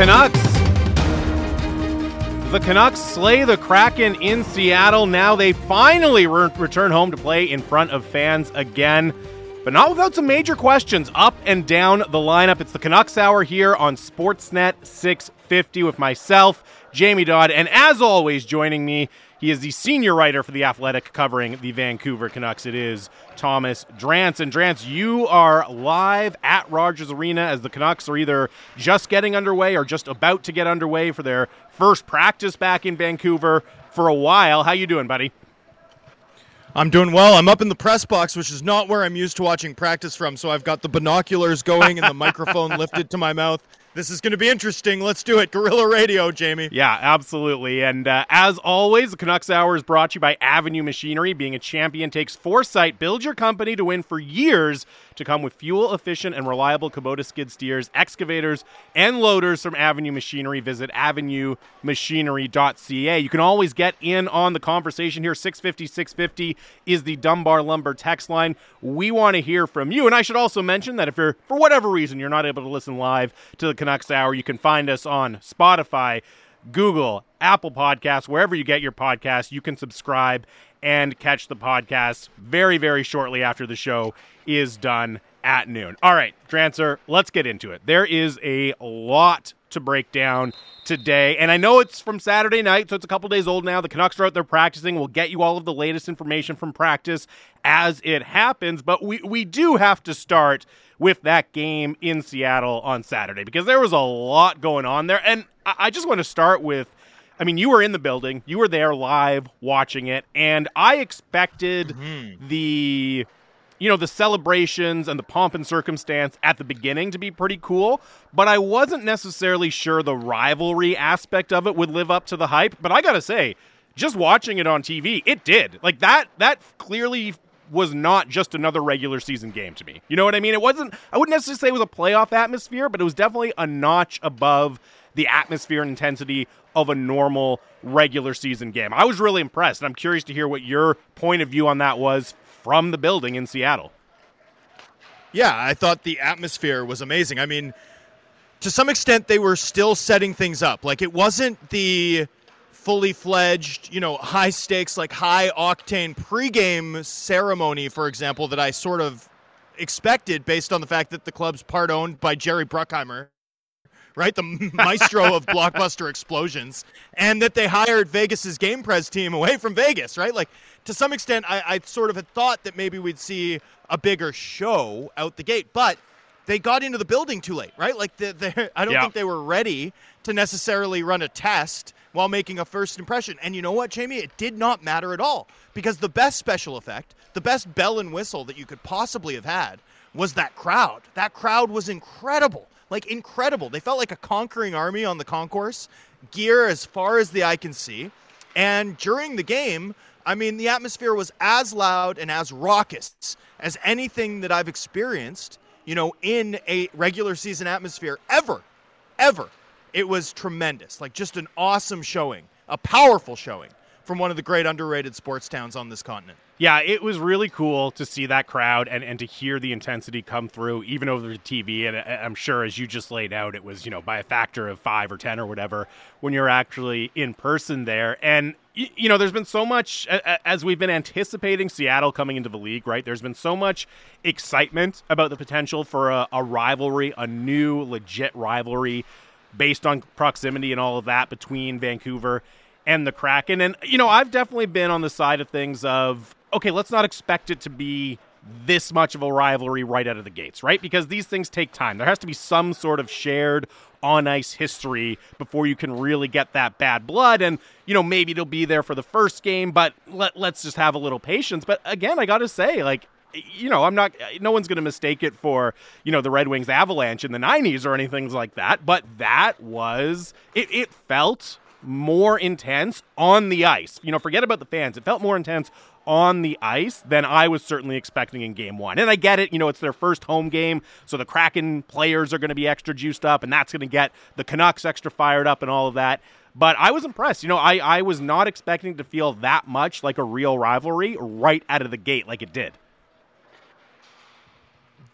Canucks. The Canucks slay the Kraken in Seattle. Now they finally re- return home to play in front of fans again, but not without some major questions up and down the lineup. It's the Canucks Hour here on Sportsnet 650 with myself, Jamie Dodd, and as always, joining me he is the senior writer for The Athletic covering the Vancouver Canucks. It is Thomas Drance. And Drance, you are live at Rogers Arena as the Canucks are either just getting underway or just about to get underway for their first practice back in Vancouver for a while. How you doing, buddy? I'm doing well. I'm up in the press box, which is not where I'm used to watching practice from. So I've got the binoculars going and the microphone lifted to my mouth. This is going to be interesting. Let's do it. Guerrilla Radio, Jamie. Yeah, absolutely. And uh, as always, the Canucks Hour is brought to you by Avenue Machinery. Being a champion takes foresight. Build your company to win for years to come with fuel efficient and reliable Kubota skid steers, excavators, and loaders from Avenue Machinery. Visit avenuemachinery.ca. You can always get in on the conversation here. 650 650 is the Dunbar Lumber text line. We want to hear from you. And I should also mention that if you're, for whatever reason, you're not able to listen live to the Canucks Hour. You can find us on Spotify, Google, Apple Podcasts, wherever you get your podcasts. You can subscribe and catch the podcast very, very shortly after the show is done at noon. All right, Drancer, let's get into it. There is a lot to break down today. And I know it's from Saturday night, so it's a couple days old now. The Canucks are out there practicing. We'll get you all of the latest information from practice as it happens. But we, we do have to start with that game in Seattle on Saturday because there was a lot going on there. And I just want to start with I mean, you were in the building, you were there live watching it, and I expected mm-hmm. the you know, the celebrations and the pomp and circumstance at the beginning to be pretty cool, but I wasn't necessarily sure the rivalry aspect of it would live up to the hype. But I gotta say, just watching it on TV, it did. Like that that clearly was not just another regular season game to me. You know what I mean? It wasn't I wouldn't necessarily say it was a playoff atmosphere, but it was definitely a notch above the atmosphere and intensity of a normal regular season game. I was really impressed, and I'm curious to hear what your point of view on that was from the building in Seattle. Yeah, I thought the atmosphere was amazing. I mean, to some extent, they were still setting things up. Like, it wasn't the fully fledged, you know, high stakes, like high octane pregame ceremony, for example, that I sort of expected based on the fact that the club's part owned by Jerry Bruckheimer, right? The maestro of blockbuster explosions, and that they hired Vegas's game press team away from Vegas, right? Like, to some extent, I, I sort of had thought that maybe we'd see a bigger show out the gate, but they got into the building too late, right? Like, the, I don't yeah. think they were ready to necessarily run a test while making a first impression. And you know what, Jamie? It did not matter at all because the best special effect, the best bell and whistle that you could possibly have had was that crowd. That crowd was incredible. Like, incredible. They felt like a conquering army on the concourse, gear as far as the eye can see. And during the game, I mean, the atmosphere was as loud and as raucous as anything that I've experienced, you know, in a regular season atmosphere ever, ever. It was tremendous. Like just an awesome showing, a powerful showing from one of the great underrated sports towns on this continent. Yeah, it was really cool to see that crowd and, and to hear the intensity come through, even over the TV. And uh, I'm sure, as you just laid out, it was, you know, by a factor of five or 10 or whatever when you're actually in person there. And, you know, there's been so much, as we've been anticipating Seattle coming into the league, right? There's been so much excitement about the potential for a, a rivalry, a new legit rivalry based on proximity and all of that between Vancouver and the Kraken. And, you know, I've definitely been on the side of things of, okay, let's not expect it to be this much of a rivalry right out of the gates, right? Because these things take time. There has to be some sort of shared on ice history before you can really get that bad blood. And, you know, maybe it'll be there for the first game, but let, let's just have a little patience. But again, I got to say, like, you know, I'm not, no one's going to mistake it for, you know, the Red Wings avalanche in the 90s or anything like that. But that was, it, it felt more intense on the ice. You know, forget about the fans. It felt more intense on the ice than I was certainly expecting in game one. And I get it, you know, it's their first home game, so the Kraken players are going to be extra juiced up, and that's going to get the Canucks extra fired up and all of that. But I was impressed. You know, I, I was not expecting to feel that much like a real rivalry right out of the gate like it did.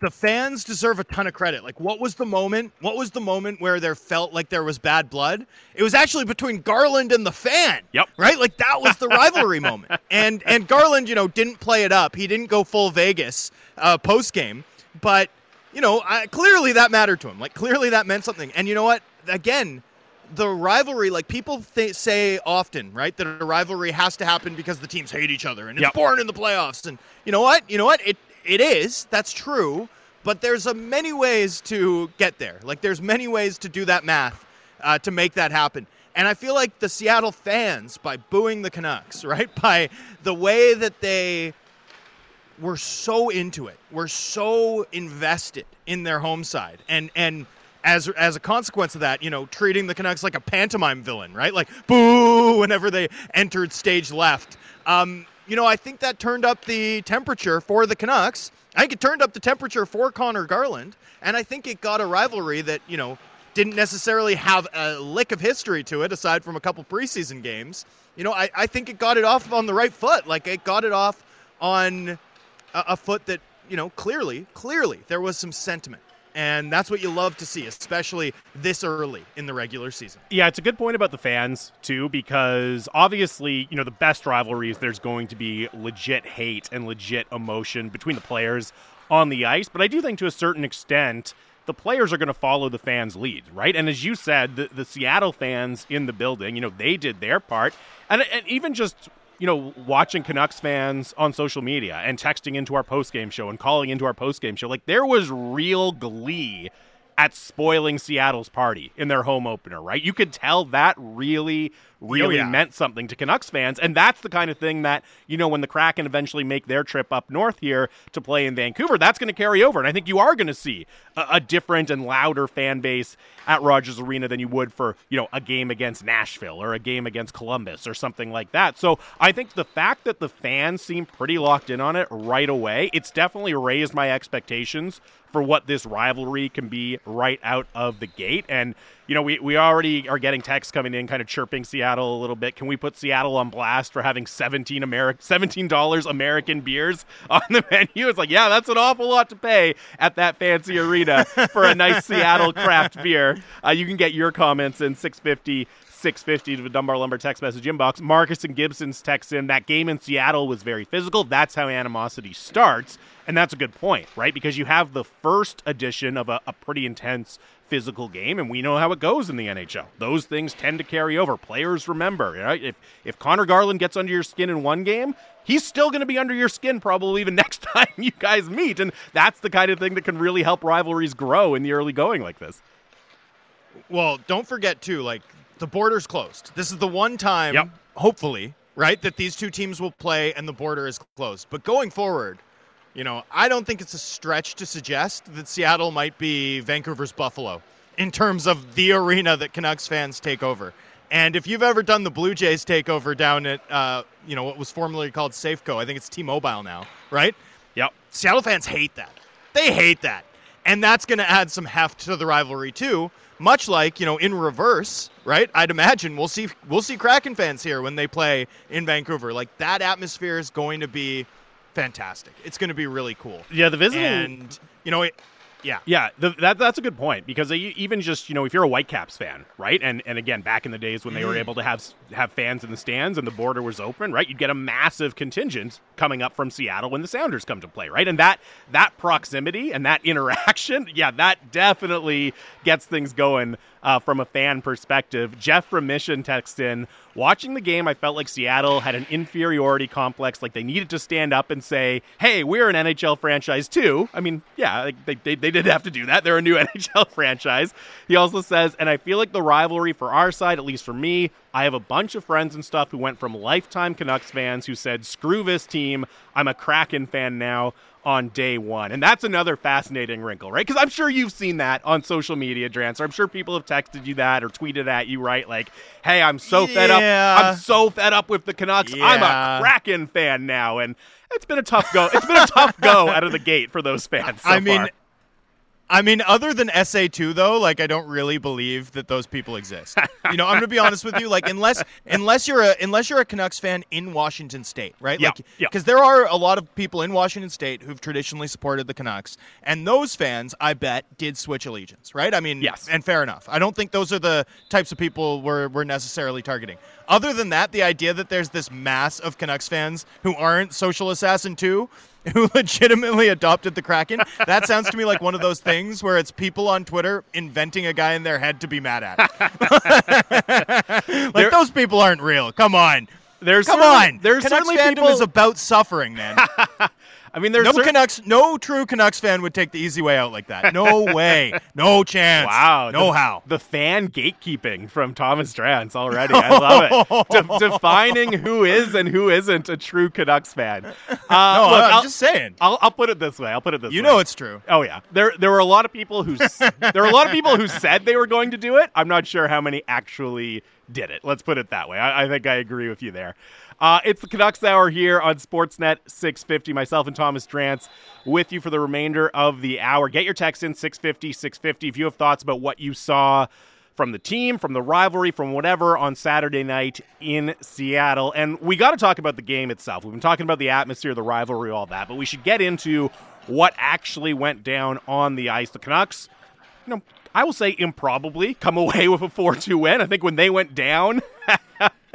The fans deserve a ton of credit. Like, what was the moment? What was the moment where there felt like there was bad blood? It was actually between Garland and the fan. Yep. Right. Like that was the rivalry moment. And and Garland, you know, didn't play it up. He didn't go full Vegas uh, post game, but you know, I, clearly that mattered to him. Like clearly that meant something. And you know what? Again, the rivalry, like people th- say often, right, that a rivalry has to happen because the teams hate each other and it's Yep. born in the playoffs. And you know what? You know what? It it is. That's true. But there's a many ways to get there. Like there's many ways to do that math uh, to make that happen. And I feel like the Seattle fans, by booing the Canucks, right, by the way that they were so into it, were so invested in their home side, and and as as a consequence of that, you know, treating the Canucks like a pantomime villain, right? Like boo whenever they entered stage left. Um, you know, I think that turned up the temperature for the Canucks. I think it turned up the temperature for Conor Garland, and I think it got a rivalry that you know didn't necessarily have a lick of history to it aside from a couple preseason games. You know, I, I think it got it off on the right foot. Like it got it off on a, a foot that you know clearly, clearly there was some sentiment, and that's what you love to see, especially this early in the regular season. Yeah, it's a good point about the fans too, because obviously, you know, the best rivalries there's going to be legit hate and legit emotion between the players on the ice. But I do think to a certain extent, the players are going to follow the fans' lead, right? And as you said, the, the Seattle fans in the building, you know, they did their part, and, and even just you know, watching Canucks fans on social media and texting into our post game show and calling into our post game show, like there was real glee at spoiling Seattle's party in their home opener, right? You could tell that really, really oh, yeah. meant something to Canucks fans. And that's the kind of thing that, you know, when the Kraken eventually make their trip up north here to play in Vancouver, that's going to carry over. And I think you are going to see a, a different and louder fan base at Rogers Arena than you would for, you know, a game against Nashville or a game against Columbus or something like that. So I think the fact that the fans seem pretty locked in on it right away, it's definitely raised my expectations for what this rivalry can be right out of the gate. And, you know, we, we already are getting texts coming in kind of chirping Seattle a little bit. Can we put Seattle on blast for having 17 Ameri- $17 American beers on the menu? It's like, yeah, that's an awful lot to pay at that fancy arena for a nice Seattle craft beer. Uh, you can get your comments in 650 650 to the Dunbar Lumber text message inbox. Marcus and Gibson's text in that game in Seattle was very physical. That's how animosity starts. And that's a good point, right? Because you have the first edition of a, a pretty intense physical game, and we know how it goes in the NHL. Those things tend to carry over. Players remember, right? If if Conor Garland gets under your skin in one game, he's still going to be under your skin probably even next time you guys meet, and that's the kind of thing that can really help rivalries grow in the early going like this. Well, don't forget too, like the border's closed. This is the one time, Yep. hopefully, right, that these two teams will play and the border is closed. But going forward, you know, I don't think it's a stretch to suggest that Seattle might be Vancouver's Buffalo in terms of the arena that Canucks fans take over. And if you've ever done the Blue Jays takeover down at, uh, you know, what was formerly called Safeco, I think it's T-Mobile now, right? Yep. Seattle fans hate that. They hate that. And that's going to add some heft to the rivalry too, much like, you know, in reverse, right? I'd imagine we'll see we'll see Kraken fans here when they play in Vancouver. Like that atmosphere is going to be fantastic. It's going to be really cool. Yeah, the visiting And, you know, it, yeah. Yeah, the, that that's a good point because they, even just you know if you're a Whitecaps fan, right, and and again back in the days when they were mm-hmm. able to have have fans in the stands and the border was open, right, you'd get a massive contingent coming up from Seattle when the Sounders come to play, right, and that that proximity and that interaction, yeah, that definitely gets things going uh, from a fan perspective. Jeff from Mission texts in. Watching the game, I felt like Seattle had an inferiority complex. Like they needed to stand up and say, "Hey, we're an NHL franchise too." I mean, yeah, they, they they did have to do that. They're a new NHL franchise. He also says, and I feel like the rivalry for our side, at least for me, I have a bunch of friends and stuff who went from lifetime Canucks fans who said, "Screw this team. I'm a Kraken fan now." On day one. And that's another fascinating wrinkle, right? Because I'm sure you've seen that on social media, Drance. I'm sure people have texted you that or tweeted at you, right? Like, hey, I'm so fed up. I'm so fed up with the Canucks. I'm a Kraken fan now. And it's been a tough go. It's been a tough go out of the gate for those fans. so I mean, far. I mean, other than SA2 though, like I don't really believe that those people exist. you know, I'm gonna be honest with you. Like unless unless you're a unless you're a Canucks fan in Washington State, right? Yeah, Like yeah. because there are a lot of people in Washington State who've traditionally supported the Canucks, and those fans, I bet, did switch allegiance, right? I mean, Yes. and fair enough. I don't think those are the types of people we're we're necessarily targeting. Other than that, the idea that there's this mass of Canucks fans who aren't Social Assassin 2 who legitimately adopted the Kraken, that sounds to me like one of those things where it's people on Twitter inventing a guy in their head to be mad at. like There- those people aren't real. Come on. There's Come on. There's Canucks certainly fandom people. is about suffering, man. I mean, there's no cer- Canucks, no true Canucks fan would take the easy way out like that. No way. No chance. Wow. No the, how. The fan gatekeeping from Thomas Drance already. I love it. De- defining who is and who isn't a true Canucks fan. Uh, No, look, I'm I'll, just saying. I'll, I'll put it this way. I'll put it this You way. You know it's true. Oh yeah, there there were a lot of people who s- there were a lot of people who said they were going to do it. I'm not sure how many actually did it. Let's put it that way. I, I think I agree with you there. Uh, it's the Canucks Hour here on Sportsnet 650. Myself and Thomas Drance with you for the remainder of the hour. Get your text in 650 650 if you have thoughts about what you saw from the team, from the rivalry, from whatever on Saturday night in Seattle. And we got to talk about the game itself. We've been talking about the atmosphere, the rivalry, all that, but we should get into what actually went down on the ice. The Canucks, you know, I will say improbably come away with a 4 2 win. I think when they went down,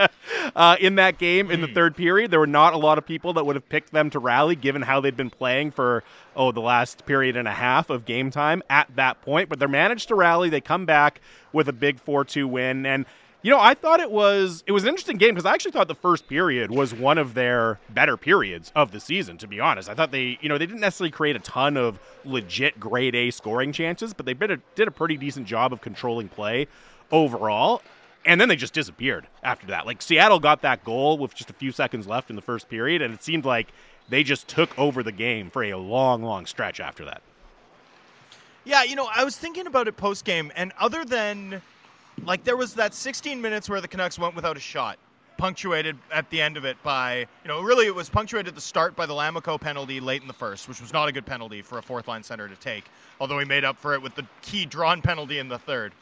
uh, in that game in the third period. There were not a lot of people that would have picked them to rally, given how they'd been playing for oh the last period and a half of game time at that point. But they managed to rally. They come back with a big four-two win, and you know I thought it was it was an interesting game because I actually thought the first period was one of their better periods of the season. To be honest, I thought they you know they didn't necessarily create a ton of legit grade A scoring chances, but they did a, did a pretty decent job of controlling play overall. And then they just disappeared after that. Like Seattle got that goal with just a few seconds left in the first period, and it seemed like they just took over the game for a long, long stretch after that. Yeah, you know, I was thinking about it post game, and other than like there was that 16 minutes where the Canucks went without a shot, punctuated at the end of it by you know really it was punctuated at the start by the Lammikko penalty late in the first, which was not a good penalty for a fourth line center to take, although he made up for it with the key drawn penalty in the third,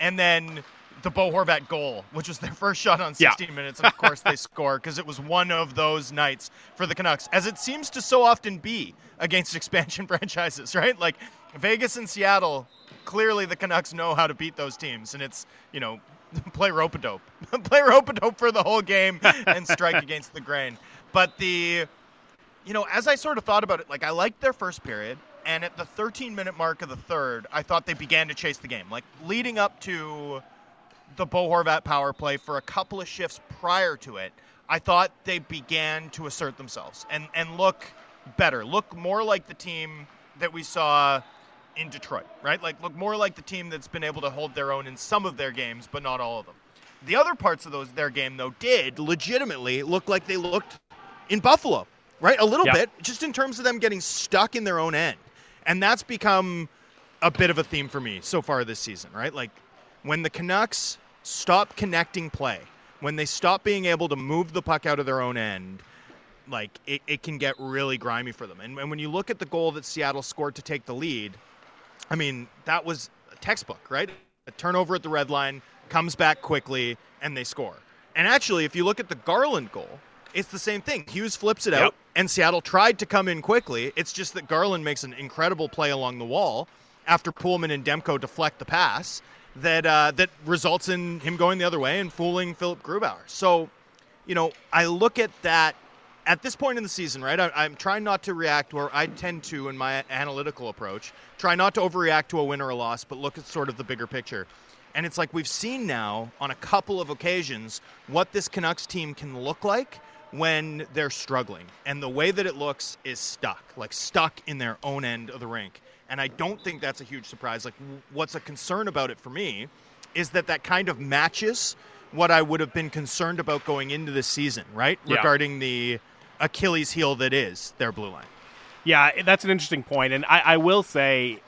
and then the Bo Horvat goal, which was their first shot on Yeah. 16 minutes, and of course they score because it was one of those nights for the Canucks, as it seems to so often be against expansion franchises, right? Like Vegas and Seattle, clearly the Canucks know how to beat those teams, and it's you know play rope a dope, play rope a dope for the whole game and strike against the grain. But the you know, as I sort of thought about it, like I liked their first period, and at the 13 minute mark of the third, I thought they began to chase the game. Like leading up to the Bo Horvat power play for a couple of shifts prior to it, I thought they began to assert themselves and, and look better, look more like the team that we saw in Detroit, right? Like look more like the team that's been able to hold their own in some of their games, but not all of them. The other parts of those their game though did legitimately look like they looked in Buffalo, right? A little bit, just in terms of them getting stuck in their own end. And that's become a bit of a theme for me so far this season, right? Like when the Canucks stop connecting play, when they stop being able to move the puck out of their own end, like it, it can get really grimy for them. And, and when you look at the goal that Seattle scored to take the lead, I mean, that was a textbook, right? A turnover at the red line, comes back quickly, and they score. And actually, if you look at the Garland goal, it's the same thing. Hughes flips it Yep. out, and Seattle tried to come in quickly. It's just that Garland makes an incredible play along the wall after Pullman and Demko deflect the pass that uh, that results in him going the other way and fooling Philipp Grubauer. So, you know, I look at that at this point in the season, right? I, I'm trying not to react, where I tend to in my analytical approach, try not to overreact to a win or a loss, but look at sort of the bigger picture. And it's like we've seen now on a couple of occasions what this Canucks team can look like when they're struggling. And the way that it looks is stuck, like stuck in their own end of the rink. And I don't think that's a huge surprise. Like, what's a concern about it for me is that that kind of matches what I would have been concerned about going into this season, right? Yeah. Regarding the Achilles heel that is their blue line. Yeah, that's an interesting point, and I, I will say,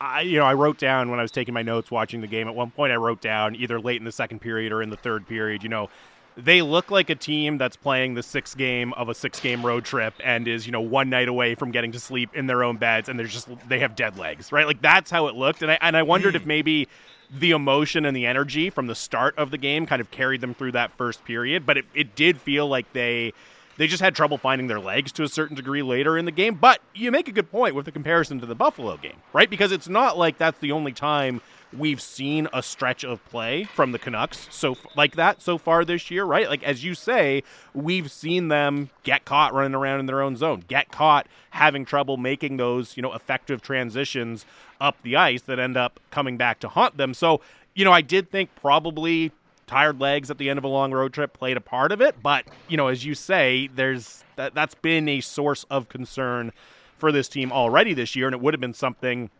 I, you know I wrote down when I was taking my notes watching the game. At one point, I wrote down either late in the second period or in the third period. You know, they look like a team that's playing the sixth game of a six game road trip and is, you know, one night away from getting to sleep in their own beds and they're just they have dead legs, right? Like that's how it looked. And I and I wondered mm. if maybe the emotion and the energy from the start of the game kind of carried them through that first period, but it, it did feel like they they just had trouble finding their legs to a certain degree later in the game. But you make a good point with the comparison to the Buffalo game, right? Because it's not like that's the only time we've seen a stretch of play from the Canucks so like that so far this year, right? Like as you say, we've seen them get caught running around in their own zone, get caught having trouble making those, you know, effective transitions up the ice that end up coming back to haunt them. So, you know, I did think probably tired legs at the end of a long road trip played a part of it. But you know, as you say, there's that that's been a source of concern for this team already this year, and it would have been something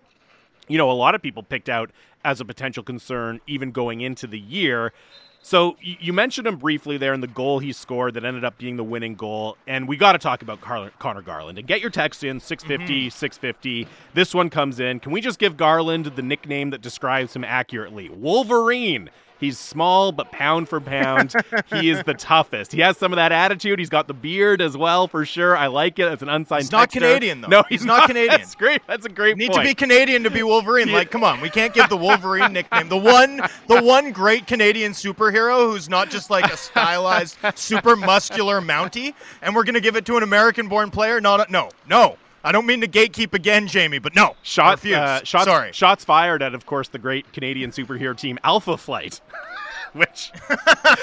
you know a lot of people picked out as a potential concern even going into the year. So you mentioned him briefly there in the goal he scored that ended up being the winning goal, and we got to talk about Car- Conor Garland and get your text in 650 mm-hmm. 650. This one comes in. Can we just give Garland the nickname that describes him accurately? Wolverine. He's small, but pound for pound, he is the toughest. He has some of that attitude. He's got the beard as well, for sure. I like it. It's an unsigned. He's not texture. Canadian though. No, he's, he's not, not, Canadian. That's great. That's a great. You need point. to be Canadian to be Wolverine. like, come on, we can't give the Wolverine nickname. The one, the one great Canadian superhero who's not just like a stylized, super muscular Mountie, and we're gonna give it to an American-born player. Not, no, no. I don't mean to gatekeep again, Jamie, but no. Shots, uh, shots, Sorry. shots fired at, of course, the great Canadian superhero team Alpha Flight. which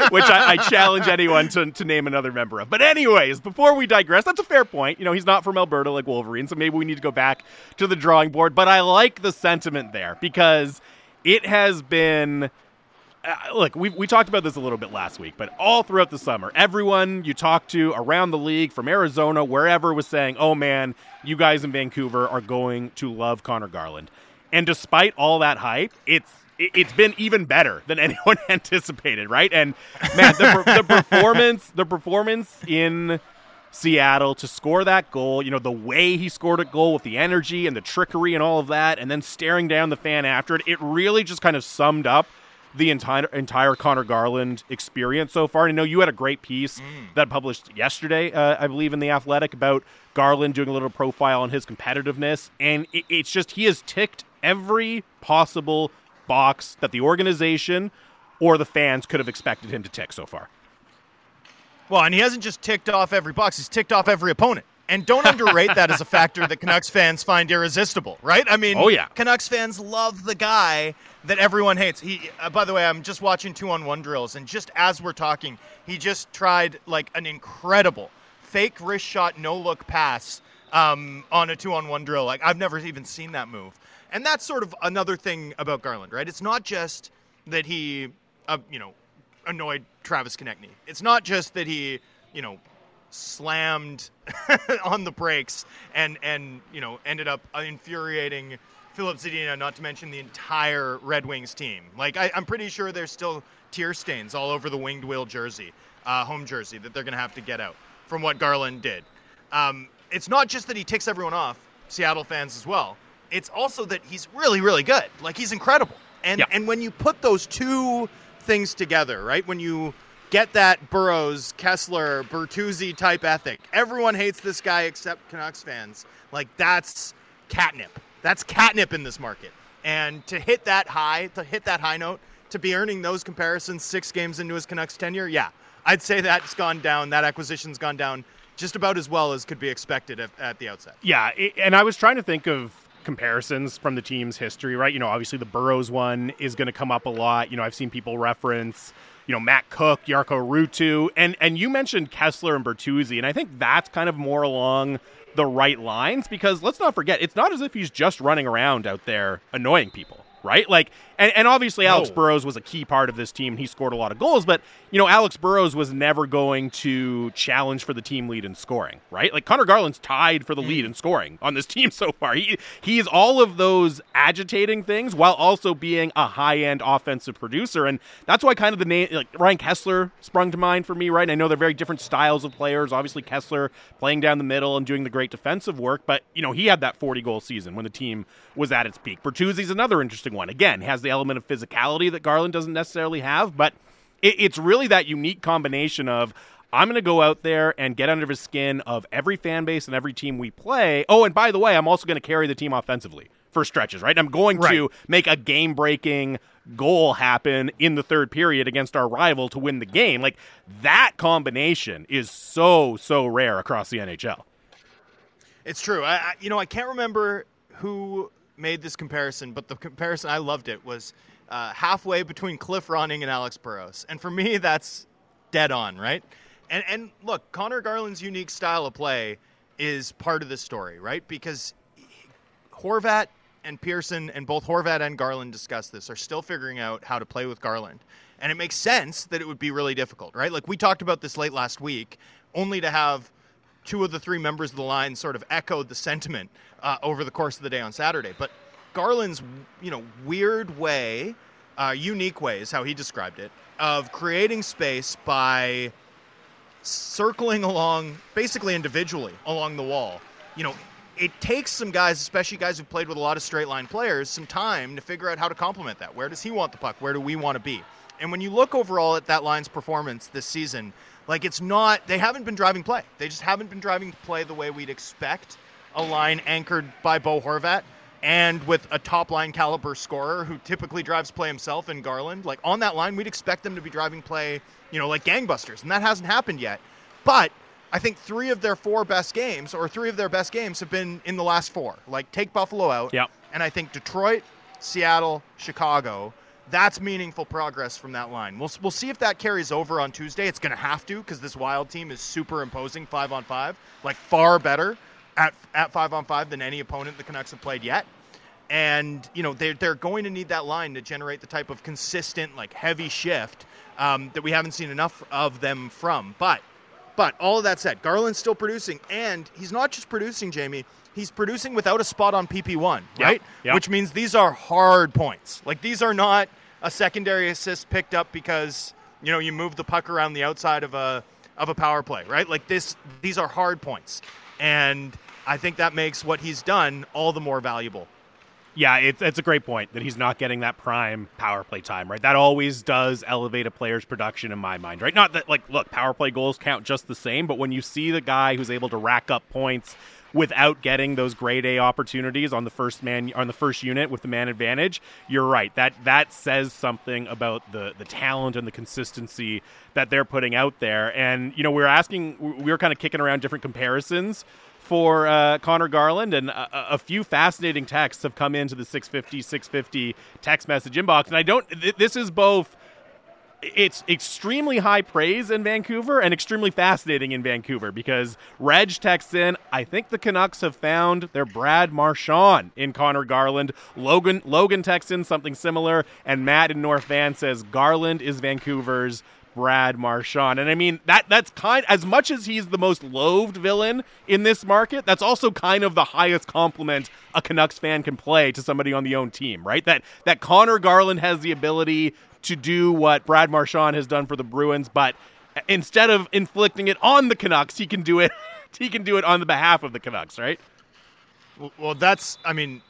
which I, I, challenge anyone to, to name another member of. But anyways, before we digress, that's a fair point. You know, he's not from Alberta like Wolverine, so maybe we need to go back to the drawing board. But I like the sentiment there because it has been. Uh, look, we, we talked about this a little bit last week, but all throughout the summer, everyone you talked to around the league, from Arizona, wherever, was saying, oh man, you guys in Vancouver are going to love Conor Garland. And despite all that hype, it's it's been even better than anyone anticipated, right? And man, the, the performance, the performance in Seattle to score that goal, you know, the way he scored a goal with the energy and the trickery and all of that, and then staring down the fan after it, it really just kind of summed up the entire entire Conor Garland experience so far. And I know you had a great piece mm. that published yesterday, uh, I believe, in the Athletic about Garland doing a little profile on his competitiveness, and it, it's just he has ticked every possible box that the organization or the fans could have expected him to tick so far. Well, and he hasn't just ticked off every box, he's ticked off every opponent. And don't underrate that as a factor that Canucks fans find irresistible, right? I mean, oh, yeah. Canucks fans love the guy that everyone hates. He, uh, by the way, I'm just watching two on one drills, and just as we're talking, he just tried like an incredible fake wrist shot, no look pass um, on a two on one drill. Like I've never even seen that move. And that's sort of another thing about Garland, right? It's not just that he, uh, you know, annoyed Travis Konecny. It's not just that he, you know, slammed on the brakes and and you know ended up infuriating Filip Zadina, not to mention the entire Red Wings team. Like I, am pretty sure there's still tear stains all over the winged wheel jersey, uh, home jersey that they're going to have to get out from what Garland did. Um, it's not just that he ticks everyone off, Seattle fans as well it's also that he's really, really good. Like he's incredible. And yeah. and when you put those two things together, right? When you get that Burrows, Kesler, Bertuzzi type ethic, everyone hates this guy except Canucks fans. Like that's catnip. That's catnip in this market. And to hit that high, to hit that high note, to be earning those comparisons six games into his Canucks tenure, yeah, I'd say that's gone down. That acquisition's gone down just about as well as could be expected at, at the outset. Yeah, and I was trying to think of comparisons from the team's history, right? You know, obviously the Burrows one is going to come up a lot. You know, I've seen people reference, you know, Matt Cooke, Jarkko Ruutu, and and you mentioned Kesler and Bertuzzi, and I think that's kind of more along the right lines because let's not forget, it's not as if he's just running around out there annoying people right? Like, and, and obviously Alex no. Burrows was a key part of this team. He scored a lot of goals, but you know, Alex Burrows was never going to challenge for the team lead in scoring, right? Like Conor Garland's tied for the lead mm. in scoring on this team so far. He he's all of those agitating things while also being a high end offensive producer, and that's why kind of the name like Ryan Kesler sprung to mind for me, right? And I know they're very different styles of players. Obviously, Kesler playing down the middle and doing the great defensive work, but you know he had that forty goal season when the team was at its peak. Bertuzzi's another interesting one. Again, has the element of physicality that Garland doesn't necessarily have, but it, it's really that unique combination of I'm going to go out there and get under the skin of every fan base and every team we play. Oh, and by the way, I'm also going to carry the team offensively for stretches, right? I'm going Right. to make a game breaking goal happen in the third period against our rival to win the game. Like that combination is so, so rare across the NHL. It's true. I, I you know I can't remember who made this comparison, but the comparison I loved it was uh, halfway between Cliff Ronning and Alex Burrows, and for me that's dead on, right? And and look, Conor Garland's unique style of play is part of the story, right? Because Horvat and Pearson and both Horvat and Garland discussed this are still figuring out how to play with Garland. And it makes sense that it would be really difficult, right? Like we talked about this late last week, only to have two of the three members of the line sort of echoed the sentiment uh, over the course of the day on Saturday. But Garland's, you know, weird way, uh, unique way is how he described it, of creating space by circling along, basically individually along the wall. You know, it takes some guys, especially guys who've played with a lot of straight line players, some time to figure out how to complement that. Where does he want the puck? Where do we want to be? And when you look overall at that line's performance this season, like it's not, they haven't been driving play. They just haven't been driving play the way we'd expect a line anchored by Bo Horvat and with a top line caliber scorer who typically drives play himself in Garland. Like on that line, we'd expect them to be driving play, you know, like gangbusters. And that hasn't happened yet. But I think three of their four best games, or three of their best games, have been in the last four. Like take Buffalo out. Yep. And I think Detroit, Seattle, Chicago. That's meaningful progress from that line. We'll, we'll see if that carries over on Tuesday. It's going to have to because this Wild team is super imposing five on five, like far better at, at five on five than any opponent the Canucks have played yet. And, you know, they're, they're going to need that line to generate the type of consistent, like heavy shift um, that we haven't seen enough of them from. But but all of that said, Garland's still producing, and he's not just producing, Jamie. He's producing without a spot on PP1, Yep, right? yep. Which means these are hard points. Like these are not a secondary assist picked up because you know you move the puck around the outside of a of a power play, right? Like this, these are hard points, and I think that makes what he's done all the more valuable. Yeah, it's it's a great point that he's not getting that prime power play time, right? That always does elevate a player's production in my mind, right? Not that like look, power play goals count just the same, but when you see the guy who's able to rack up points without getting those grade A opportunities on the first man on the first unit with the man advantage, you're right. That that says something about the the talent and the consistency that they're putting out there. And you know, we were asking we were kind of kicking around different comparisons for uh, Conor Garland, and a, a few fascinating texts have come into the 650 650 text message inbox. And I don't. Th- this is both. It's extremely high praise in Vancouver and extremely fascinating in Vancouver because Reg texts in, I think the Canucks have found their Brad Marchand in Connor Garland. Logan Logan texts in something similar, and Matt in North Van says Garland is Vancouver's Brad Marchand. And I mean that that's kind as much as he's the most loathed villain in this market, that's also kind of the highest compliment a Canucks fan can play to somebody on the own team, right? That that Conor Garland has the ability to do what Brad Marchand has done for the Bruins, but instead of inflicting it on the Canucks, he can do it he can do it on the behalf of the Canucks, right? Well, well, that's, I mean,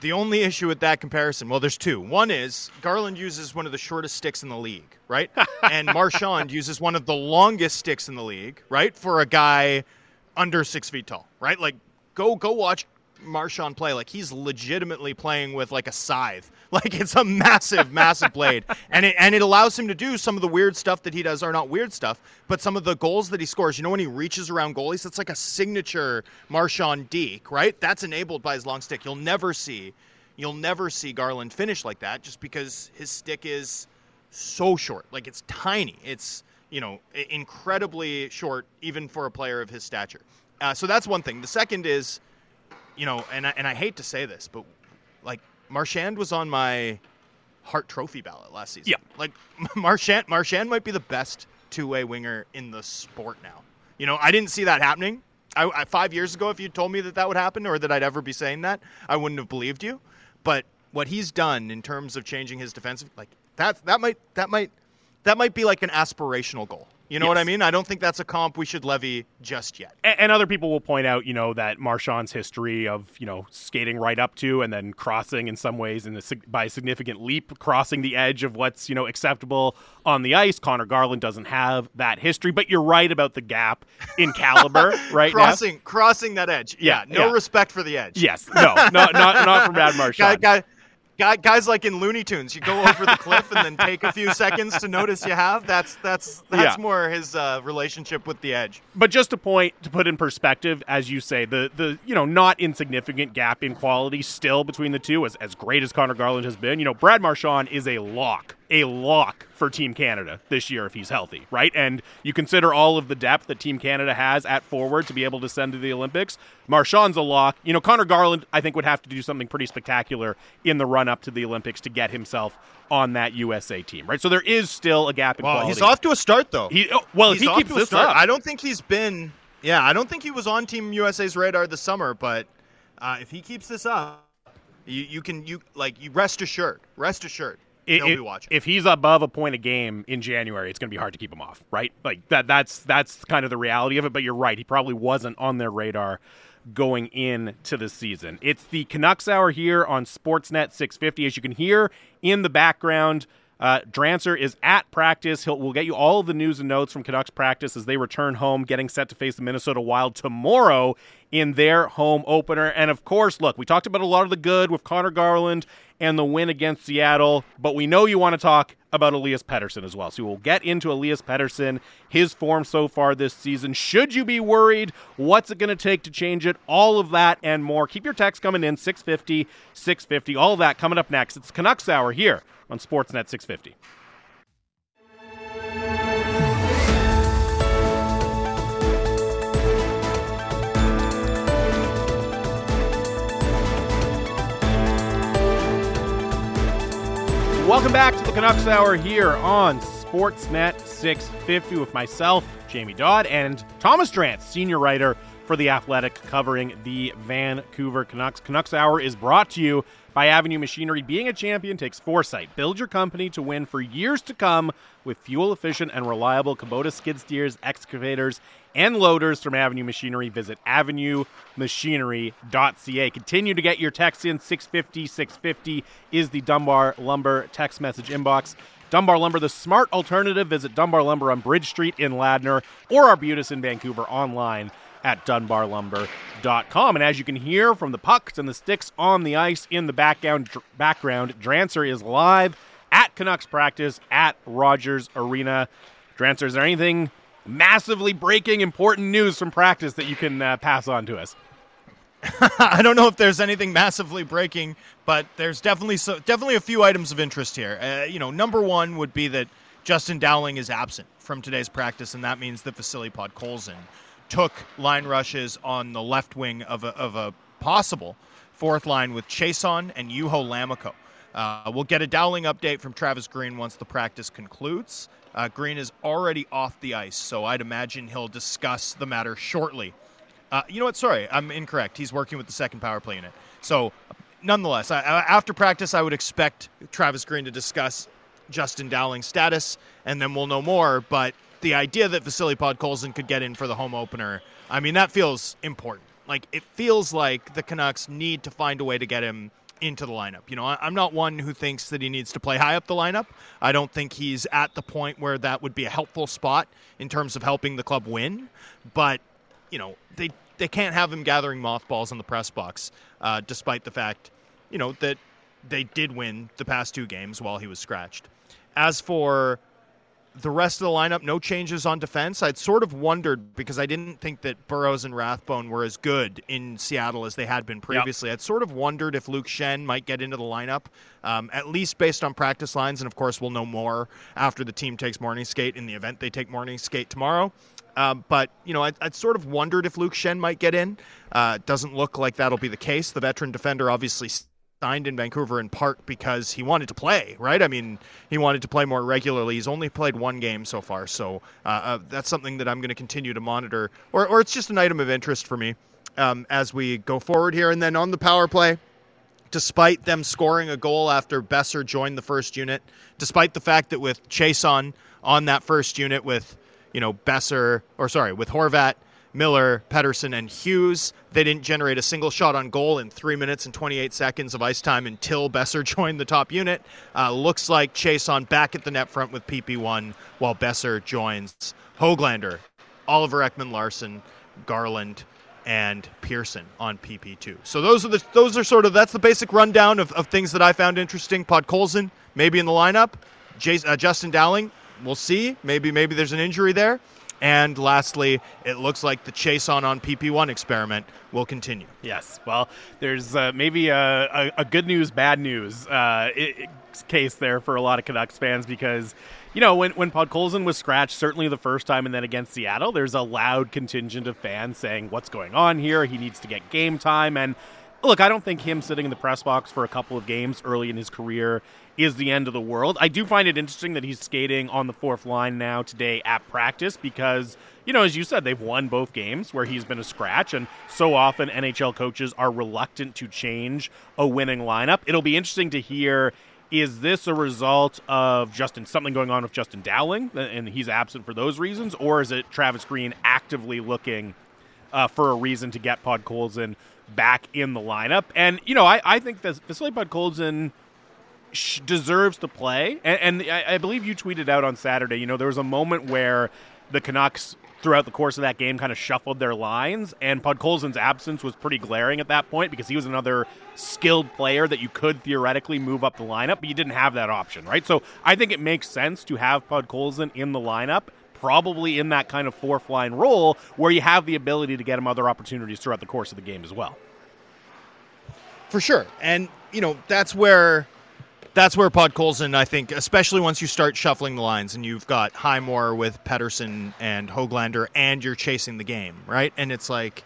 the only issue with that comparison, well, there's two. One is Garland uses one of the shortest sticks in the league, right? and Marchand uses one of the longest sticks in the league, right? For a guy under six feet tall, right? Like, go go watch Marchand play. Like, he's legitimately playing with like a scythe. Like, it's a massive, massive blade, and it and it allows him to do some of the weird stuff that he does, or not weird stuff, but some of the goals that he scores. You know, when he reaches around goalies, that's like a signature Marchand deke, right? That's enabled by his long stick. You'll never see, you'll never see Garland finish like that, just because his stick is so short. Like it's tiny. It's you know incredibly short, even for a player of his stature. Uh, so that's one thing. The second is, you know, and I, and I hate to say this, but like Marchand was on my Hart Trophy ballot last season. Yeah. like Marchand Marchand might be the best two way winger in the sport now. You know, I didn't see that happening. I, I, five years ago, if you told me that that would happen or that I'd ever be saying that, I wouldn't have believed you. But what he's done in terms of changing his defensive, like that, that might that might that might be like an aspirational goal. You know Yes. what I mean? I don't think that's a comp we should levy just yet. A- And other people will point out, you know, that Marchand's history of, you know, skating right up to and then crossing in some ways in a, by a significant leap, crossing the edge of what's, you know, acceptable on the ice. Conor Garland doesn't have that history, but you're right about the gap in caliber, right? Crossing crossing that edge. Yeah, Yeah, no yeah. respect for the edge. Yes. No, not, not, not from Brad Marchand. Guy, guy, guy, guys like in Looney Tunes, you go over the cliff and then take a few seconds to notice you have. That's that's that's Yeah. more his uh, relationship with the edge. But just a point to put in perspective, as you say, the the you know not insignificant gap in quality still between the two, as as great as Conor Garland has been, you know Brad Marchand is a lock, a lock for Team Canada this year if he's healthy, right? And you consider all of the depth that Team Canada has at forward to be able to send to the Olympics. Marchand's a lock. You know Conor Garland, I think would have to do something pretty spectacular in the run up to the Olympics to get himself on that USA team, right? So there is still a gap in Well, quality. he's off to a start though. He, oh, well, he's he keeps this start. up, I don't think he's been. Yeah, I don't think he was on Team USA's radar this summer. But uh, if he keeps this up, you, you can you like you rest assured. Rest assured. I- He'll i- be watching. If he's above a point a game in January, it's going to be hard to keep him off, right? Like that. That's that's kind of the reality of it. But you're right; he probably wasn't on their radar going into the season. It's the Canucks Hour here on Sportsnet 650. As you can hear in the background, uh, Drancer is at practice. He'll we'll get you all of the news and notes from Canucks practice as they return home, getting set to face the Minnesota Wild tomorrow in their home opener. And of course, look, we talked about a lot of the good with Conor Garland and the win against Seattle, but we know you want to talk about Elias Pettersson as well. So we'll get into Elias Pettersson, his form so far this season. Should you be worried? What's it going to take to change it? All of that and more. Keep your text coming in 650, 650. All that coming up next. It's Canucks Hour here on Sportsnet 650. Welcome back to the Canucks Hour here on Sportsnet 650 with myself, Jamie Dodd, and Thomas Drance, senior writer for The Athletic, covering the Vancouver Canucks. Canucks Hour is brought to you by Avenue Machinery. Being a champion takes foresight. Build your company to win for years to come with fuel efficient and reliable Kubota skid steers, excavators, and loaders from Avenue Machinery. Visit avenuemachinery.ca. Continue to get your texts in. 650 650 is the Dunbar Lumber text message inbox. Dunbar Lumber, the smart alternative. Visit Dunbar Lumber on Bridge Street in Ladner or Arbutus in Vancouver online at dunbarlumber.com. And as you can hear from the pucks and the sticks on the ice in the background, background Drancer is live at Canucks practice at Rogers Arena. Drancer, is there anything massively breaking important news from practice that you can uh, pass on to us? I don't know if there's anything massively breaking, but there's definitely so, definitely a few items of interest here. Uh, you know, number one would be that Justin Dowling is absent from today's practice, and that means that Vasily Podkolzin took line rushes on the left wing of a, of a possible fourth line with Chiasson and Juho Lammikko. Uh, we'll get a Dowling update from Travis Green once the practice concludes. Uh, Green is already off the ice, so I'd imagine he'll discuss the matter shortly. Uh, you know what? Sorry, I'm incorrect. He's working with the second power play unit. So, nonetheless, I, after practice, I would expect Travis Green to discuss Justin Dowling's status, and then we'll know more. But the idea that Vasily Podkolzin could get in for the home opener, I mean, that feels important. Like, it feels like the Canucks need to find a way to get him into the lineup. You know, I'm not one who thinks that he needs to play high up the lineup. I don't think he's at the point where that would be a helpful spot in terms of helping the club win. But you know they they can't have him gathering mothballs in the press box, uh, despite the fact you know that they did win the past two games while he was scratched. As for the rest of the lineup, no changes on defense. I'd sort of wondered because I didn't think that Burroughs and Rathbone were as good in Seattle as they had been previously. I'd sort of wondered if Luke Schenn might get into the lineup, um, at least based on practice lines. And of course, we'll know more after the team takes morning skate in the event they take morning skate tomorrow. Um, but you know, I'd, I'd sort of wondered if Luke Schenn might get in. Uh, doesn't look like that'll be the case. The veteran defender obviously signed in Vancouver in part because he wanted to play, right? I mean, he wanted to play more regularly. He's only played one game so far, so uh, uh, that's something that I'm going to continue to monitor, or, or it's just an item of interest for me um, as we go forward here. And then on the power play, despite them scoring a goal after Boeser joined the first unit, despite the fact that with Chiasson on that first unit with you know, Boeser or sorry, with Horvat, Miller, Pettersson, and Hughes. They didn't generate a single shot on goal in three minutes and 28 seconds of ice time until Boeser joined the top unit. Uh, looks like Chiasson back at the net front with PP1 while Boeser joins Hoglander, Oliver Ekman Larsson, Garland, and Pearson on PP2. So those are the those are sort of that's the basic rundown of, of things that I found interesting. Podkolzin maybe in the lineup. Jason, uh, Justin Dowling, we'll see. Maybe maybe there's an injury there. And lastly, it looks like the Chiasson on on PP1 experiment will continue. Yes. Well, there's uh, maybe a, a, a, good news, bad news uh, it, case there for a lot of Canucks fans because, you know, when, when Podkolzin was scratched, certainly the first time and then against Seattle, there's a loud contingent of fans saying, what's going on here? He needs to get game time. And look, I don't think him sitting in the press box for a couple of games early in his career is the end of the world. I do find it interesting that he's skating on the fourth line now today at practice because, you know, as you said, they've won both games where he's been a scratch, and so often NHL coaches are reluctant to change a winning lineup. It'll be interesting to hear. Is this a result of Justin something going on with Justin Dowling and he's absent for those reasons, or is it Travis Green actively looking uh, for a reason to get Podkolzin back in the lineup? And you know, I, I think that Vasily Podkolzin deserves to play. And, and I, I, believe you tweeted out on Saturday. You know, there was a moment where the Canucks, throughout the course of that game, kind of shuffled their lines, and Podkolzin's absence was pretty glaring at that point because he was another skilled player that you could theoretically move up the lineup, but you didn't have that option, right? So I think it makes sense to have Podkolzin in the lineup. Probably in that kind of fourth line role where you have the ability to get him other opportunities throughout the course of the game as well. For sure. And, you know, that's where that's where Podkolzin, I think, especially once you start shuffling the lines and you've got Highmore with Pettersson and Hoglander and you're chasing the game, right? And it's like,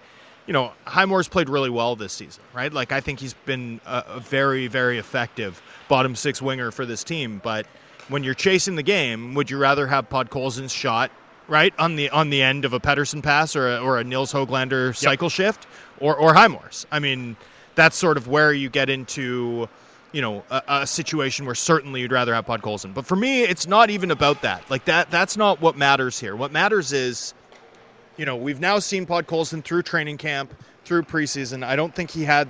you know, Highmore's played really well this season, right? Like, I think he's been a, a very, very effective bottom six winger for this team. But when you're chasing the game, would you rather have Podkolzin's shot right on the on the end of a Pettersson pass or a, or a Nils Hoglander cycle yep. shift or or Highmore's? I mean, that's sort of where you get into you know, a, a, situation where certainly you'd rather have Podkolzin. But for me, it's not even about that. Like that, that's not what matters here. What matters is, you know, we've now seen Podkolzin through training camp, through preseason. I don't think he had,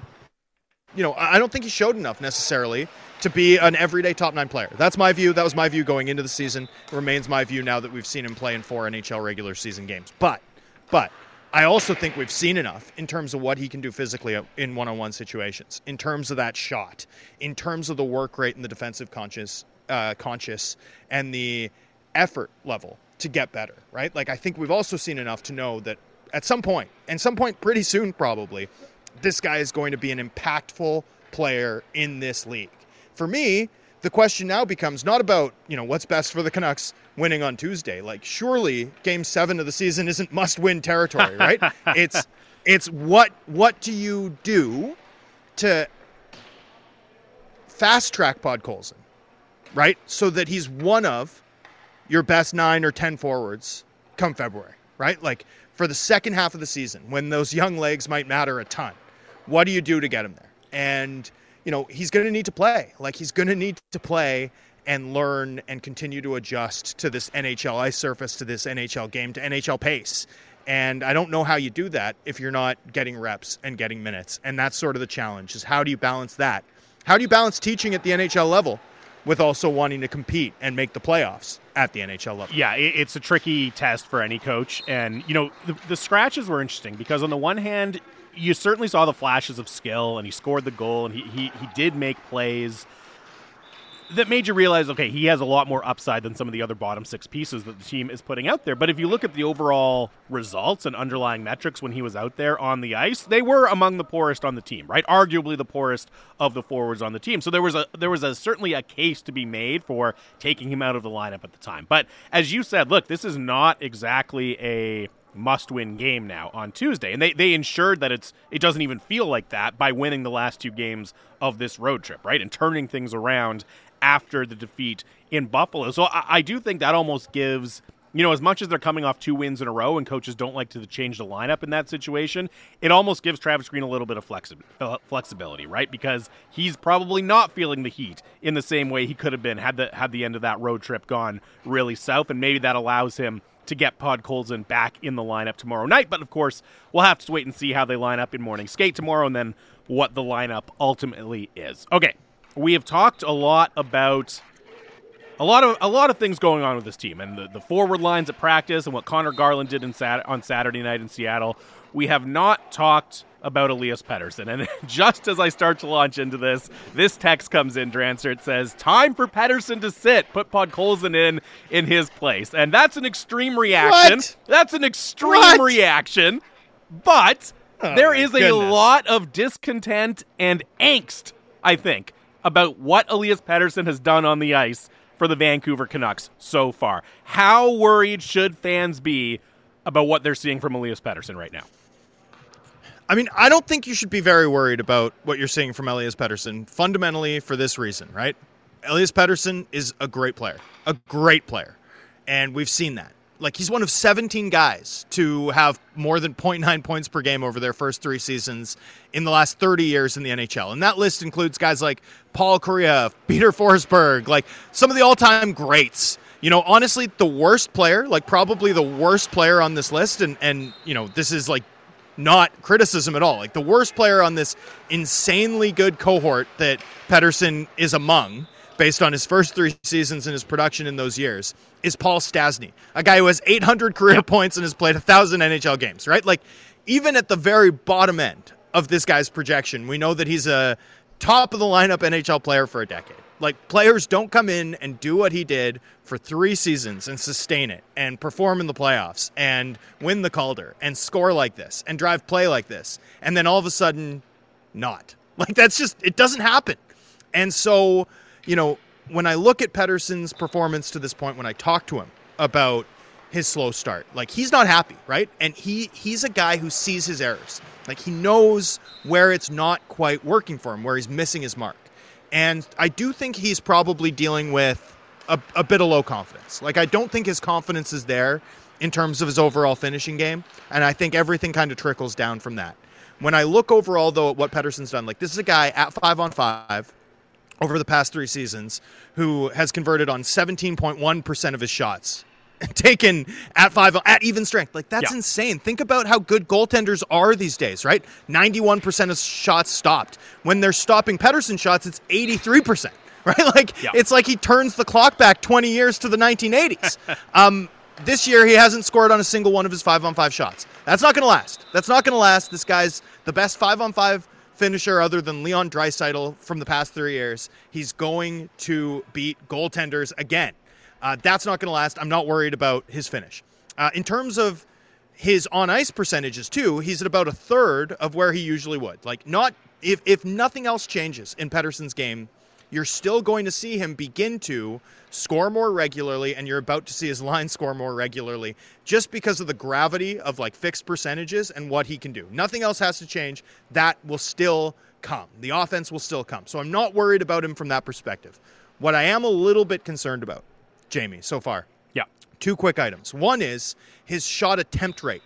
you know, I don't think he showed enough necessarily to be an everyday top nine player. That's my view. That was my view going into the season. It remains my view now that we've seen him play in four NHL regular season games. But, but I also think we've seen enough in terms of what he can do physically in one-on-one situations, in terms of that shot, in terms of the work rate and the defensive conscious, uh, conscious, and the effort level to get better. Right? Like I think we've also seen enough to know that at some point, and some point pretty soon probably, this guy is going to be an impactful player in this league. For me, the question now becomes not about you know what's best for the Canucks winning on Tuesday. Like surely Game Seven of the season isn't must-win territory, right? it's it's what what do you do to fast track Podkolzin, right? So that he's one of your best nine or ten forwards come February, right? Like for the second half of the season when those young legs might matter a ton. What do you do to get him there? And you know, he's going to need to play. Like he's going to need to play and learn and continue to adjust to this NHL ice surface, to this NHL game, to NHL pace. And I don't know how you do that if you're not getting reps and getting minutes. And that's sort of the challenge is how do you balance that? How do you balance teaching at the NHL level with also wanting to compete and make the playoffs at the NHL level? Yeah, it's a tricky test for any coach. And, you know, the, the scratches were interesting because on the one hand, you certainly saw the flashes of skill, and he scored the goal, and he he, he did make plays that made you realize, okay, he has a lot more upside than some of the other bottom six pieces that the team is putting out there. But if you look at the overall results and underlying metrics when he was out there on the ice, they were among the poorest on the team, right? Arguably the poorest of the forwards on the team. So there was a there was a certainly a case to be made for taking him out of the lineup at the time. But as you said, look, this is not exactly a must win game now on Tuesday. And they, they ensured that it's it doesn't even feel like that by winning the last two games of this road trip, right? And turning things around after the defeat in Buffalo. So I, I do think that almost gives you know, as much as they're coming off two wins in a row and coaches don't like to change the lineup in that situation, it almost gives Travis Green a little bit of flexi- uh, flexibility, right? Because he's probably not feeling the heat in the same way he could have been had the had the end of that road trip gone really south, and maybe that allows him to get Pod Podkolzin back in the lineup tomorrow night. But of course, we'll have to wait and see how they line up in morning skate tomorrow and then what the lineup ultimately is. Okay, we have talked a lot about a lot of a lot of things going on with this team and the, the forward lines at practice and what Conor Garland did in Sat- on Saturday night in Seattle. We have not talked about Elias Pettersson. And just as I start to launch into this, this text comes in, Drancer. It says, Time for Pettersson to sit. Put Podkolzin in in his place. And that's an extreme reaction. What? That's an extreme What? reaction. But Oh, there is a lot of discontent and angst, I think, about what Elias Pettersson has done on the ice for the Vancouver Canucks so far. How worried should fans be about what they're seeing from Elias Pettersson right now? I mean, I don't think you should be very worried about what you're seeing from Elias Pettersson fundamentally for this reason, right? Elias Pettersson is a great player, a great player. And we've seen that. Like, he's one of 17 guys to have more than 0.9 points per game over their first three seasons in the last 30 years in the NHL. And that list includes guys like Paul Kariya, Peter Forsberg, like some of the all time greats. You know, honestly, the worst player, like probably the worst player on this list, and, and you know, this is like not criticism at all. Like the worst player on this insanely good cohort that Pettersson is among, based on his first three seasons and his production in those years, is Paul Stastny, a guy who has 800 career points and has played 1,000 NHL games, right? Like, even at the very bottom end of this guy's projection, we know that he's a top of the lineup NHL player for a decade. Like, players don't come in and do what he did for three seasons and sustain it and perform in the playoffs and win the Calder and score like this and drive play like this. And then all of a sudden, not. Like, that's just, it doesn't happen. And so, you know, when I look at Pettersson's performance to this point, when I talk to him about his slow start, like he's not happy, right? And he he's a guy who sees his errors. Like he knows where it's not quite working for him, where he's missing his mark. And I do think he's probably dealing with a, a bit of low confidence. Like I don't think his confidence is there in terms of his overall finishing game, and I think everything kind of trickles down from that. When I look overall though at what Pettersson's done, like this is a guy at 5 on 5 over the past 3 seasons who has converted on 17.1% of his shots taken at five at even strength. Like that's Yeah. insane. Think about how good goaltenders are these days, right? Ninety-one percent of shots stopped. When they're stopping Pettersson shots, it's eighty-three percent. Right? Like Yeah. it's like he turns the clock back twenty years to the nineteen eighties. um, this year he hasn't scored on a single one of his five-on-five shots. That's not going to last. That's not going to last. This guy's the best five-on-five finisher other than Leon Draisaitl from the past three years. He's going to beat goaltenders again. Uh, that's not going to last. I'm not worried about his finish. Uh, in terms of his on ice percentages too, he's at about a third of where he usually would. Like not if if nothing else changes in Pettersson's game, you're still going to see him begin to score more regularly and you're about to see his line score more regularly just because of the gravity of like fixed percentages and what he can do. Nothing else has to change. That will still come. The offense will still come. So I'm not worried about him from that perspective. What I am a little bit concerned about, Jamie, so far, Yeah. two quick items. One is his shot attempt rate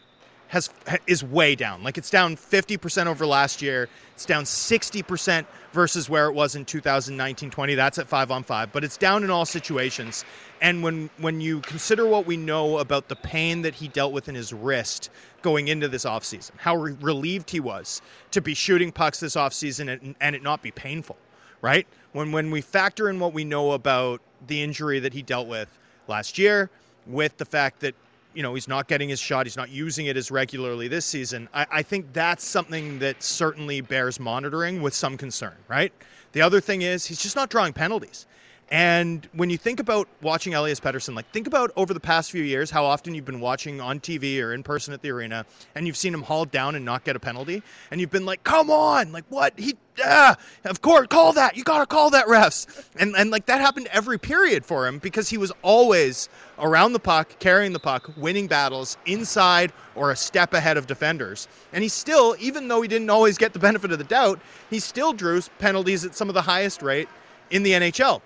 has is way down. Like it's down 50% over last year. It's down 60% versus where it was in 2019-20. That's at 5 on 5, but it's down in all situations. And when when you consider what we know about the pain that he dealt with in his wrist going into this offseason, how re- relieved he was to be shooting pucks this offseason and, and it not be painful, right? When when we factor in what we know about the injury that he dealt with last year, with the fact that you know he's not getting his shot, he's not using it as regularly this season. I, I think that's something that certainly bears monitoring with some concern, right? The other thing is he's just not drawing penalties. And when you think about watching Elias Pettersson, like think about over the past few years how often you've been watching on TV or in person at the arena, and you've seen him hauled down and not get a penalty, and you've been like, "Come on, like what? He, ah, of course, call that. You gotta call that, refs." And and like that happened every period for him because he was always around the puck, carrying the puck, winning battles inside or a step ahead of defenders. And he still, even though he didn't always get the benefit of the doubt, he still drew penalties at some of the highest rate in the NHL.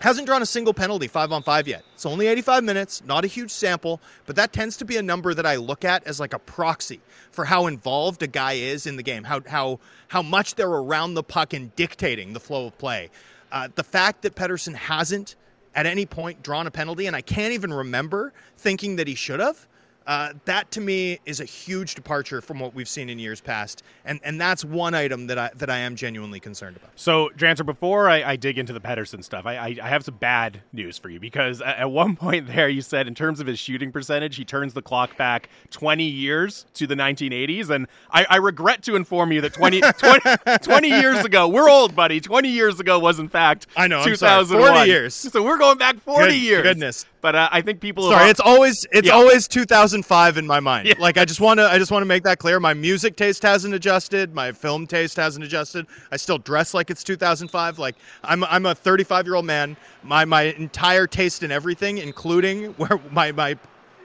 Hasn't drawn a single penalty five on five yet. It's only 85 minutes, not a huge sample, but that tends to be a number that I look at as like a proxy for how involved a guy is in the game, how how how much they're around the puck and dictating the flow of play. Uh, the fact that Pettersson hasn't at any point drawn a penalty, and I can't even remember thinking that he should have. Uh, that to me is a huge departure from what we've seen in years past, and and that's one item that I that I am genuinely concerned about. So, Drancer, before I, I, dig into the Pettersson stuff, I, I, I, have some bad news for you because at one point there you said in terms of his shooting percentage, he turns the clock back 20 years to the 1980s, and I, I regret to inform you that 20, 20, 20, years ago, we're old, buddy. 20 years ago was in fact I know 2001. 40 years. So we're going back 40 Good, years. Goodness. But uh, I think people. Sorry, are, it's always it's Yeah. always 2005 in my mind. Yeah. Like I just want to I just want to make that clear. My music taste hasn't adjusted. My film taste hasn't adjusted. I still dress like it's 2005. Like I'm I'm a 35 year old man. My my entire taste in everything, including where my my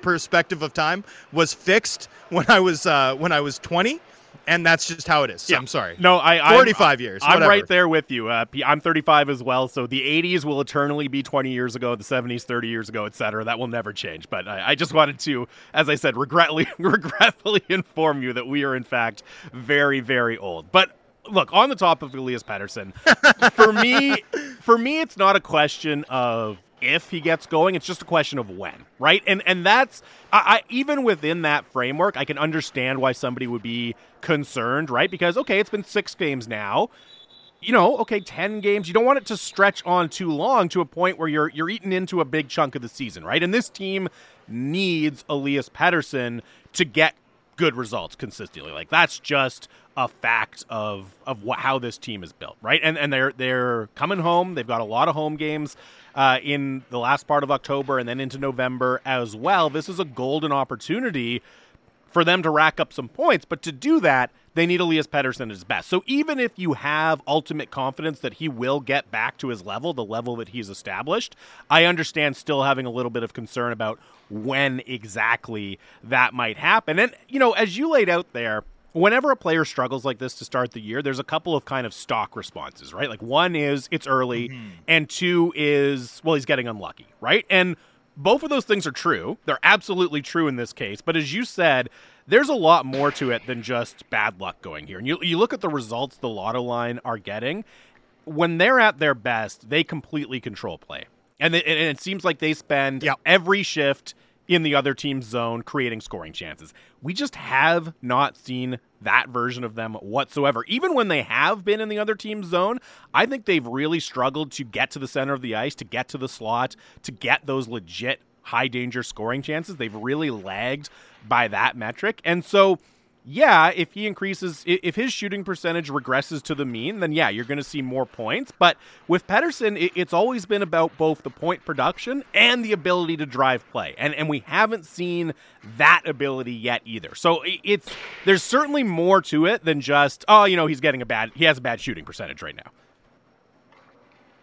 perspective of time, was fixed when I was uh, when I was 20, and that's just how it is. So Yeah. I'm sorry. No, I. I'm- 45 years, I'm whatever. right there with you. Uh, I'm 35 as well. So the 80s will eternally be 20 years ago, the 70s 30 years ago, etc. That will never change. But I, I just wanted to, as I said, regretfully, regretfully inform you that we are in fact very, very old. But look, on the top of Elias Pettersson, for me, for me, it's not a question of if he gets going it's just a question of when right and and that's I, I even within that framework i can understand why somebody would be concerned right because okay it's been six games now you know, okay, 10 games, you don't want it to stretch on too long to a point where you're you're eating into a big chunk of the season, right? And this team needs Elias Pettersson to get good results consistently. Like that's just a fact of of what, how this team is built, right? And and they're they're coming home. They've got a lot of home games uh, in the last part of October and then into November as well. This is a golden opportunity for them to rack up some points. But to do that, they need Elias Pettersson at his best. So even if you have ultimate confidence that he will get back to his level, the level that he's established, I understand still having a little bit of concern about when exactly that might happen. And, you know, as you laid out there, whenever a player struggles like this to start the year, there's a couple of kind of stock responses, right? Like one is it's early, mm-hmm. and two is, well, he's getting unlucky, right? And both of those things are true. They're absolutely true in this case. But as you said, there's a lot more to it than just bad luck going here. And you, you look at the results the Lotto line are getting. When they're at their best, they completely control play. And it, and it seems like they spend Yep. every shift in the other team's zone creating scoring chances. We just have not seen that version of them whatsoever. Even when they have been in the other team's zone, I think they've really struggled to get to the center of the ice, to get to the slot, to get those legit high danger scoring chances. They've really lagged by that metric. And so yeah, if he increases, if his shooting percentage regresses to the mean, then yeah, you're going to see more points. But with Pettersson, it's always been about both the point production and the ability to drive play, and and we haven't seen that ability yet either. So it's there's certainly more to it than just oh, you know, he's getting a bad, he has a bad shooting percentage right now.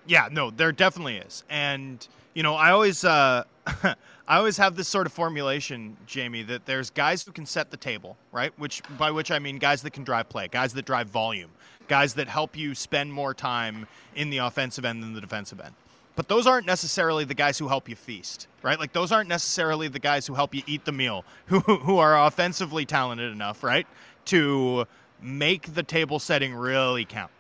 Yeah, no, there definitely is. And, you know, I always uh I always have this sort of formulation, Jamie, that there's guys who can set the table, right? Which by which I mean guys that can drive play, guys that drive volume, guys that help you spend more time in the offensive end than the defensive end. But those aren't necessarily the guys who help you feast, right? Like those aren't necessarily the guys who help you eat the meal, who who are offensively talented enough, right? To make the table setting really count.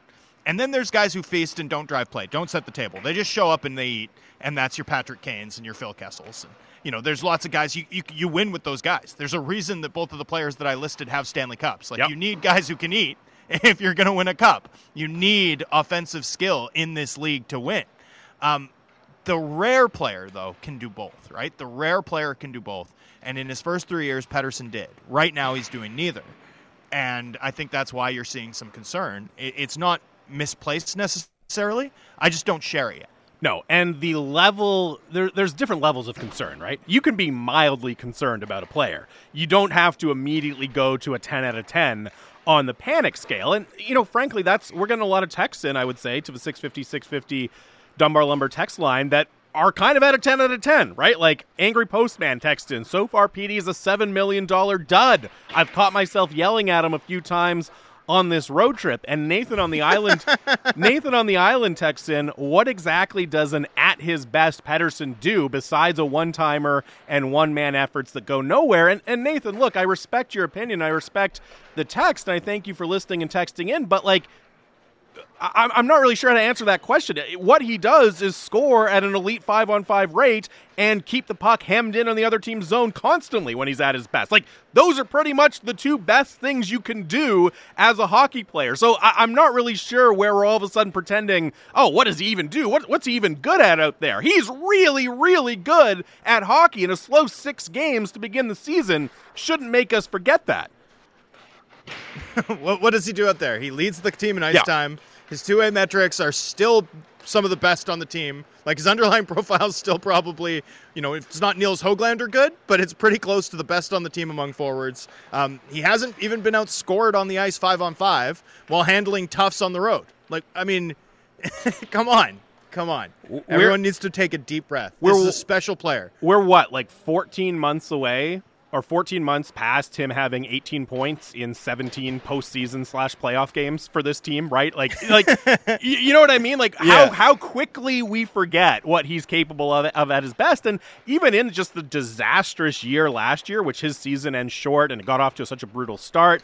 And then there's guys who feast and don't drive play, don't set the table. They just show up and they eat, and that's your Patrick Kanes and your Phil Kessels. And, you know, there's lots of guys you, you you win with those guys. There's a reason that both of the players that I listed have Stanley Cups. Like Yep. you need guys who can eat if you're going to win a cup. You need offensive skill in this league to win. Um, the rare player, though, can do both, right? The rare player can do both. And in his first three years, Pettersson did. Right now, he's doing neither. And I think that's why you're seeing some concern. It- It's not misplaced necessarily. I just don't share it yet. No, and the level there, there's different levels of concern, right? You can be mildly concerned about a player. You don't have to immediately go to a 10 out of 10 on the panic scale. And you know, frankly, that's we're getting a lot of texts in, I would say, to the 650 650 Dunbar Lumber text line that are kind of at a 10 out of 10, right? Like Angry Postman text in, so far PD is a 7 million dollar dud. I've caught myself yelling at him a few times on this road trip. And Nathan on the island, Nathan on the island texts in, what exactly does an at his best Pettersson do besides a one timer and one man efforts that go nowhere? And, and Nathan, look, I respect your opinion. I respect the text. And I thank you for listening and texting in. But like, I, I'm not really sure how to answer that question. What he does is score at an elite five on five rate and keep the puck hemmed in on the other team's zone constantly when he's at his best. Like, those are pretty much the two best things you can do as a hockey player. So I, am not really sure where we're all of a sudden pretending, oh, what does he even do? What, what's he even good at out there? He's really, really good at hockey, and a slow six games to begin the season shouldn't make us forget that. what, what, does he do out there? He leads the team in ice yeah. time. His two way metrics are still some of the best on the team. Like his underlying profile is still probably, you know, it's not Nils Hoglander good, but it's pretty close to the best on the team among forwards. Um, he hasn't even been outscored on the ice five on five while handling toughs on the road. Like, I mean, come on. Come on. We're, Everyone needs to take a deep breath. This we're, is a special player. We're what, like 14 months away or 14 months past him having 18 points in 17 postseason slash playoff games for this team, right? Like, like you know what I mean? Like how how quickly we forget what he's capable of, of at his best, and even in just the disastrous year last year, which his season ends short and it got off to such a brutal start.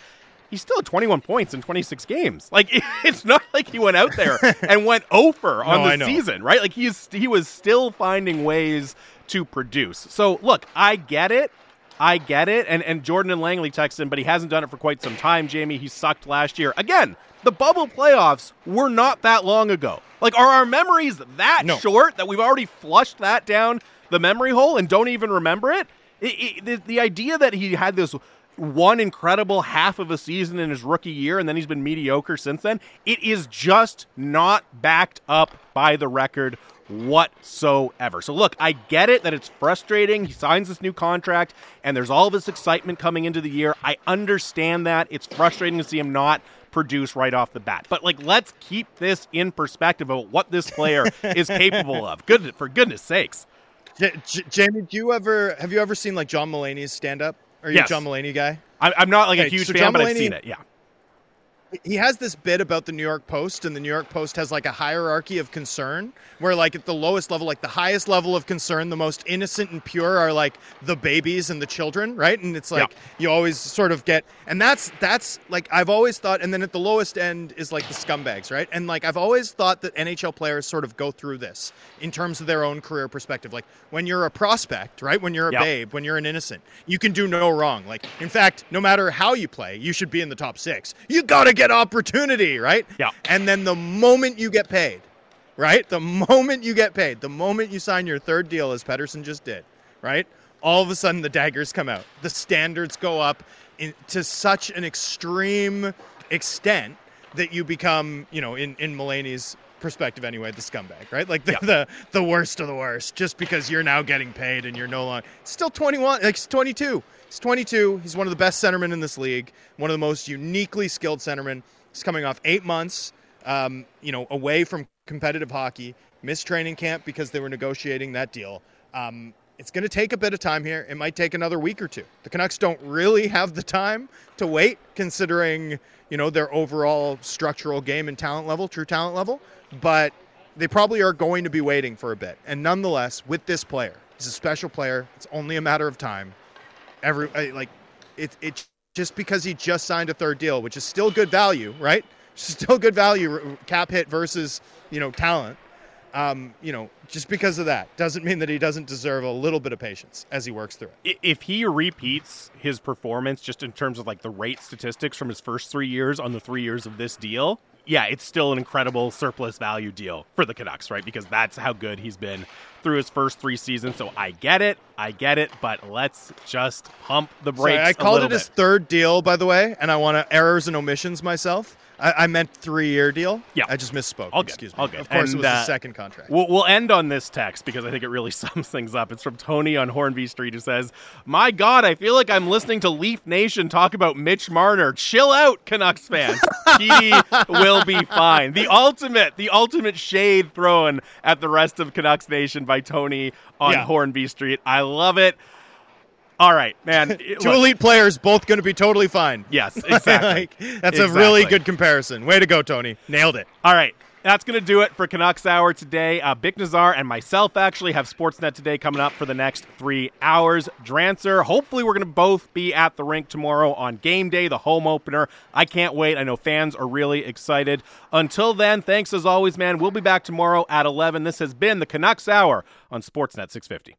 He's still at 21 points in 26 games. Like it's not like he went out there and went over on no, the season, right? Like he's he was still finding ways to produce. So look, I get it. I get it. And and Jordan and Langley texted him, but he hasn't done it for quite some time, Jamie. He sucked last year. Again, the bubble playoffs were not that long ago. Like, are our memories that no. short that we've already flushed that down the memory hole and don't even remember it? it, it the, the idea that he had this one incredible half of a season in his rookie year and then he's been mediocre since then, it is just not backed up by the record whatsoever. So look, I get it that it's frustrating. He signs this new contract and there's all this excitement coming into the year. I understand that. It's frustrating to see him not produce right off the bat. But like let's keep this in perspective of what this player is capable of. Good for goodness sakes. J- J- Jamie, do you ever have you ever seen like John Mulaney's stand up? Are you yes. a John Mulaney guy? I, am not like okay, a huge so fan, John but Mulaney, I've seen it. Yeah he has this bit about the New York Post, and the New York Post has like a hierarchy of concern where, like, at the lowest level, like the highest level of concern, the most innocent and pure are like the babies and the children, right? And it's like yeah. you always sort of get, and that's that's like I've always thought, and then at the lowest end is like the scumbags, right? And like I've always thought that NHL players sort of go through this in terms of their own career perspective. Like when you're a prospect, right? When you're a babe, when you're an innocent, you can do no wrong. Like in fact, no matter how you play, you should be in the top six. You gotta get opportunity, right? Yeah. And then the moment you get paid, right? The moment you get paid, the moment you sign your third deal, as Pettersson just did, right? All of a sudden the daggers come out. The standards go up in, to such an extreme extent that you become, you know, in, in Mulaney's perspective anyway, the scumbag, right? Like the, yeah. the the worst of the worst, just because you're now getting paid and you're no longer still 21, like 22. He's 22. He's one of the best centermen in this league, one of the most uniquely skilled centermen. He's coming off eight months, um, you know, away from competitive hockey, missed training camp because they were negotiating that deal. Um, it's going to take a bit of time here. It might take another week or two. The Canucks don't really have the time to wait, considering you know their overall structural game and talent level, true talent level. But they probably are going to be waiting for a bit. And nonetheless, with this player, he's a special player. It's only a matter of time every like it's it just because he just signed a third deal, which is still good value, right? Still good value cap hit versus you know talent. Um, you know, just because of that doesn't mean that he doesn't deserve a little bit of patience as he works through it. If he repeats his performance just in terms of like the rate statistics from his first three years on the three years of this deal, yeah, it's still an incredible surplus value deal for the Canucks, right? Because that's how good he's been through his first three seasons. So I get it, I get it, but let's just pump the brakes. Sorry, I called it bit. his third deal, by the way, and I want to errors and omissions myself. I, I meant three year deal. Yeah, I just misspoke. Excuse me. Of course, and, it was uh, the second contract. We'll, we'll end on this text because I think it really sums things up. It's from Tony on Hornby Street who says, "My God, I feel like I'm listening to Leaf Nation talk about Mitch Marner. Chill out, Canucks fans. he will be fine." The ultimate, the ultimate shade thrown at the rest of Canucks Nation by Tony on yeah. Hornby Street. I love it. All right, man. Two Look. elite players, both going to be totally fine. Yes, exactly. like, that's exactly. a really good comparison. Way to go, Tony. Nailed it. All right. That's going to do it for Canucks Hour today. Uh, Bik Nizzar and myself actually have Sportsnet today coming up for the next three hours. Drancer, hopefully, we're going to both be at the rink tomorrow on game day, the home opener. I can't wait. I know fans are really excited. Until then, thanks as always, man. We'll be back tomorrow at 11. This has been the Canucks Hour on Sportsnet 650.